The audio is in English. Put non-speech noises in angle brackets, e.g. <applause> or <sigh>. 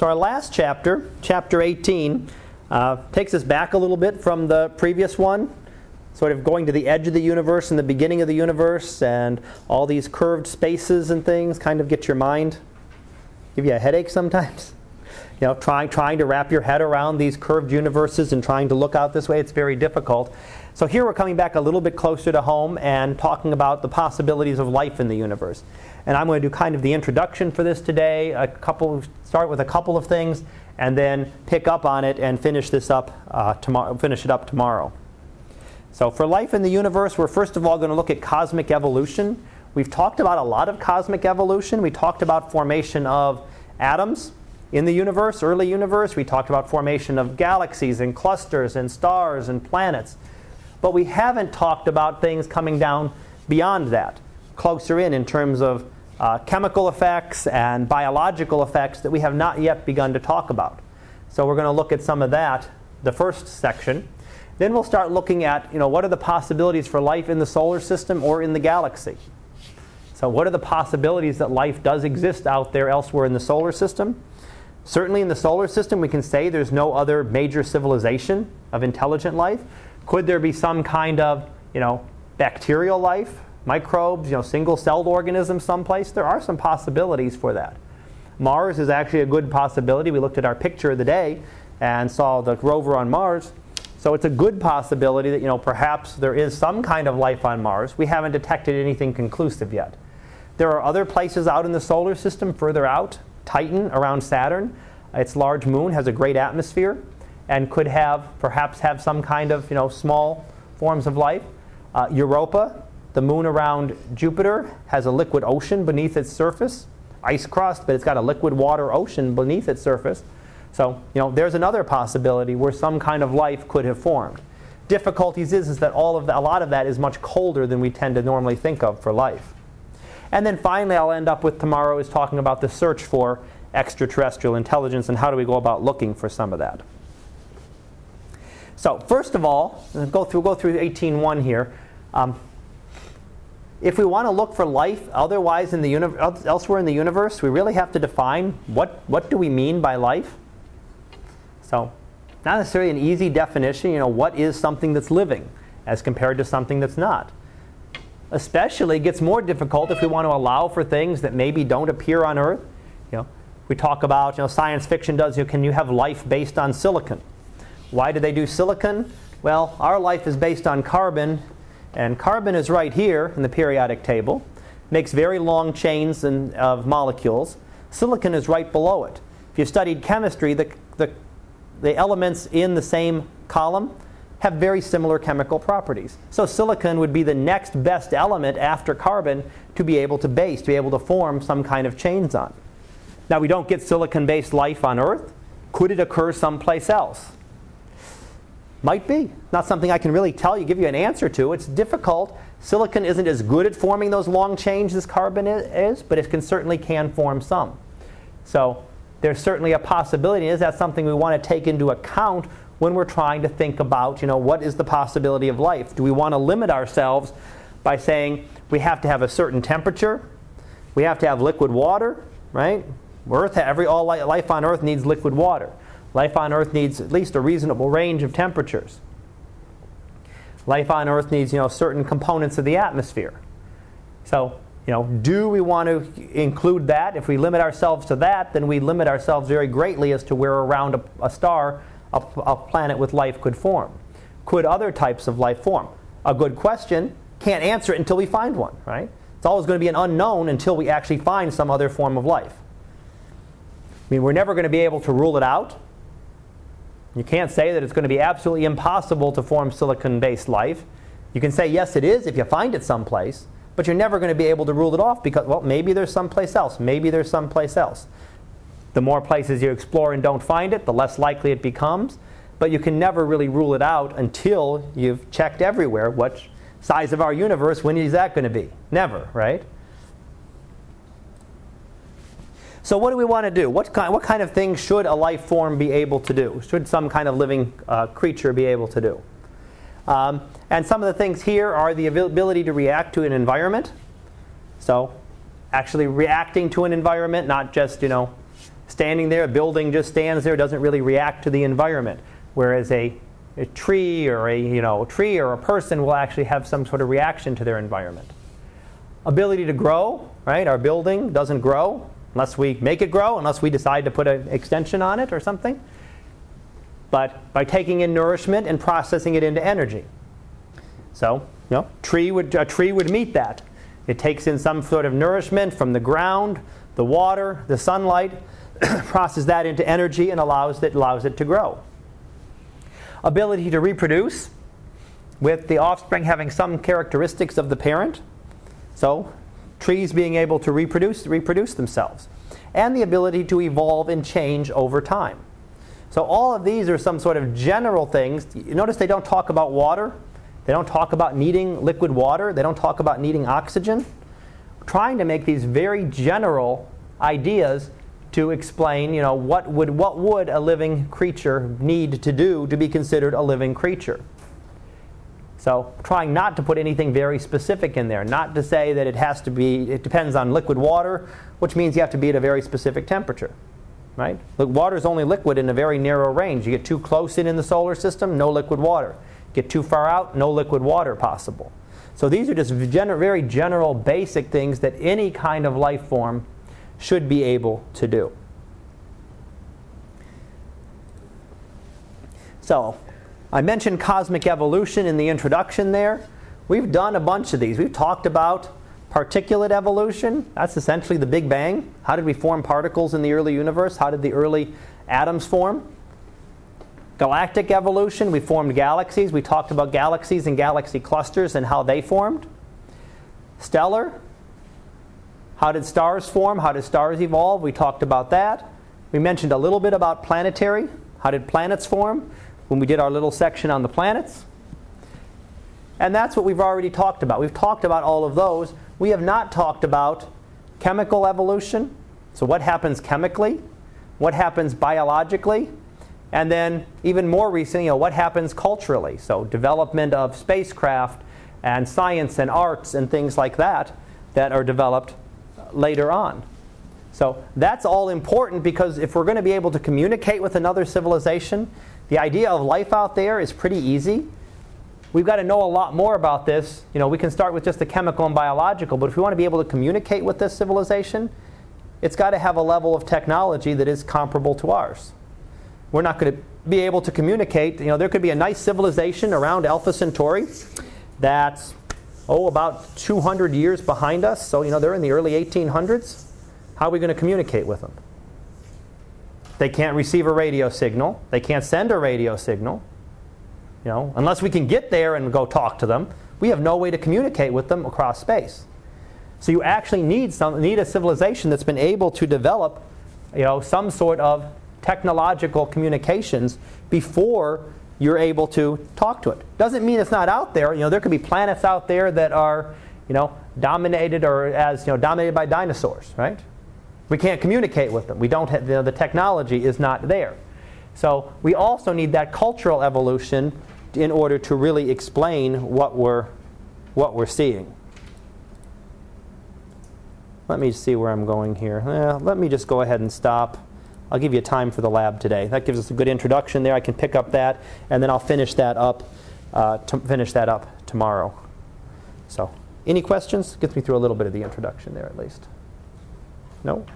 So, our last chapter, chapter 18, uh, takes us back a little bit from the previous one, sort of going to the edge of the universe and the beginning of the universe, and all these curved spaces and things kind of get your mind, give you a headache sometimes. <laughs> You know, trying, trying to wrap your head around these curved universes and trying to look out this way, it's very difficult. So here we're coming back a little bit closer to home and talking about the possibilities of life in the universe. And I'm going to do kind of the introduction for this today, a couple, start with a couple of things, and then pick up on it and finish this up uh, tomorrow, finish it up tomorrow. So for life in the universe, we're first of all going to look at cosmic evolution. We've talked about a lot of cosmic evolution. We talked about formation of atoms in the universe, early universe. We talked about formation of galaxies and clusters and stars and planets. But we haven't talked about things coming down beyond that, closer in in terms of uh, chemical effects and biological effects that we have not yet begun to talk about. So we're going to look at some of that, the first section. Then we'll start looking at, you know, what are the possibilities for life in the solar system or in the galaxy? So what are the possibilities that life does exist out there elsewhere in the solar system? Certainly in the solar system, we can say there's no other major civilization of intelligent life. Could there be some kind of, you know, bacterial life, microbes, you know, single-celled organisms someplace? There are some possibilities for that. Mars is actually a good possibility. We looked at our picture of the day and saw the rover on Mars. So it's a good possibility that, you know, perhaps there is some kind of life on Mars. We haven't detected anything conclusive yet. There are other places out in the solar system further out. Titan around Saturn, its large moon has a great atmosphere and could have perhaps have some kind of you know small forms of life. Uh, Europa, the moon around Jupiter, has a liquid ocean beneath its surface, ice crust, but it's got a liquid water ocean beneath its surface. So you know there's another possibility where some kind of life could have formed. Difficulties is, is that all of the, a lot of that is much colder than we tend to normally think of for life. And then finally, I'll end up with tomorrow is talking about the search for extraterrestrial intelligence and how do we go about looking for some of that. So first of all, go through go through 18.1 here. Um, if we want to look for life otherwise in the uni- elsewhere in the universe, we really have to define what what do we mean by life. So, not necessarily an easy definition. You know, what is something that's living as compared to something that's not. Especially gets more difficult if we want to allow for things that maybe don't appear on Earth. You know, we talk about you know science fiction does. You know, can you have life based on silicon? Why do they do silicon? Well, our life is based on carbon, and carbon is right here in the periodic table. Makes very long chains in, of molecules. Silicon is right below it. If you studied chemistry, the, the, the elements in the same column have very similar chemical properties. So silicon would be the next best element after carbon to be able to base, to be able to form some kind of chains on. Now, we don't get silicon based life on Earth. Could it occur someplace else? Might be. Not something I can really tell you, give you an answer to. It's difficult. Silicon isn't as good at forming those long chains as carbon is, but it can certainly can form some. So there's certainly a possibility. Is that something we want to take into account when we're trying to think about, you know, what is the possibility of life? Do we want to limit ourselves by saying we have to have a certain temperature? We have to have liquid water, right? Earth, every all life on Earth needs liquid water. Life on Earth needs at least a reasonable range of temperatures. Life on Earth needs, you know, certain components of the atmosphere. So, you know, do we want to include that? If we limit ourselves to that, then we limit ourselves very greatly as to where around a, a star a, a planet with life could form. Could other types of life form? A good question. Can't answer it until we find one, right? It's always going to be an unknown until we actually find some other form of life. I mean, we're never going to be able to rule it out. You can't say that it's going to be absolutely impossible to form silicon based life. You can say, yes, it is if you find it someplace, but you're never going to be able to rule it off because, well, maybe there's someplace else. Maybe there's someplace else. The more places you explore and don't find it, the less likely it becomes. But you can never really rule it out until you've checked everywhere. What size of our universe, when is that going to be? Never, right? So, what do we want to do? What kind, what kind of things should a life form be able to do? Should some kind of living uh, creature be able to do? Um, and some of the things here are the ability to react to an environment. So, actually reacting to an environment, not just, you know, standing there, a building just stands there, doesn't really react to the environment. Whereas a, a tree or a you know a tree or a person will actually have some sort of reaction to their environment. Ability to grow, right? Our building doesn't grow unless we make it grow, unless we decide to put an extension on it or something. But by taking in nourishment and processing it into energy. So, you know, tree would, a tree would meet that. It takes in some sort of nourishment from the ground, the water, the sunlight, <clears throat> processes that into energy and allows it, allows it to grow. Ability to reproduce, with the offspring having some characteristics of the parent. So, trees being able to reproduce, reproduce themselves. And the ability to evolve and change over time. So, all of these are some sort of general things. You notice they don't talk about water, they don't talk about needing liquid water, they don't talk about needing oxygen. trying to make these very general ideas to explain, you know, what would, what would a living creature need to do to be considered a living creature. So trying not to put anything very specific in there, not to say that it has to be, it depends on liquid water, which means you have to be at a very specific temperature. Right? Water is only liquid in a very narrow range. You get too close in in the solar system, no liquid water. Get too far out, no liquid water possible. So these are just gener- very general, basic things that any kind of life form should be able to do. So, I mentioned cosmic evolution in the introduction there. We've done a bunch of these. We've talked about particulate evolution. That's essentially the Big Bang. How did we form particles in the early universe? How did the early atoms form? Galactic evolution, we formed galaxies. We talked about galaxies and galaxy clusters and how they formed. Stellar, how did stars form? How did stars evolve? We talked about that. We mentioned a little bit about planetary. How did planets form? When we did our little section on the planets. And that's what we've already talked about. We've talked about all of those. We have not talked about chemical evolution. So, what happens chemically? What happens biologically? And then, even more recently, you know, what happens culturally? So, development of spacecraft and science and arts and things like that that are developed later on. So that's all important because if we're going to be able to communicate with another civilization, the idea of life out there is pretty easy. We've got to know a lot more about this. You know, we can start with just the chemical and biological, but if we want to be able to communicate with this civilization, it's got to have a level of technology that is comparable to ours. We're not going to be able to communicate. You know, there could be a nice civilization around Alpha Centauri that's oh, about 200 years behind us. So, you know, they're in the early 1800s. How are we going to communicate with them? They can't receive a radio signal. They can't send a radio signal. You know, unless we can get there and go talk to them, we have no way to communicate with them across space. So you actually need some need a civilization that's been able to develop, you know, some sort of technological communications before you're able to talk to it. Doesn't mean it's not out there. You know, there could be planets out there that are, you know, dominated or as, you know, dominated by dinosaurs, right? We can't communicate with them. We don't have, you know, the technology is not there. So we also need that cultural evolution in order to really explain what we're, what we're seeing. Let me see where I'm going here. Eh, let me just go ahead and stop. I'll give you time for the lab today. That gives us a good introduction there. I can pick up that, and then I'll finish that up. Uh, to finish that up tomorrow. So, any questions? Gets me through a little bit of the introduction there, at least. No.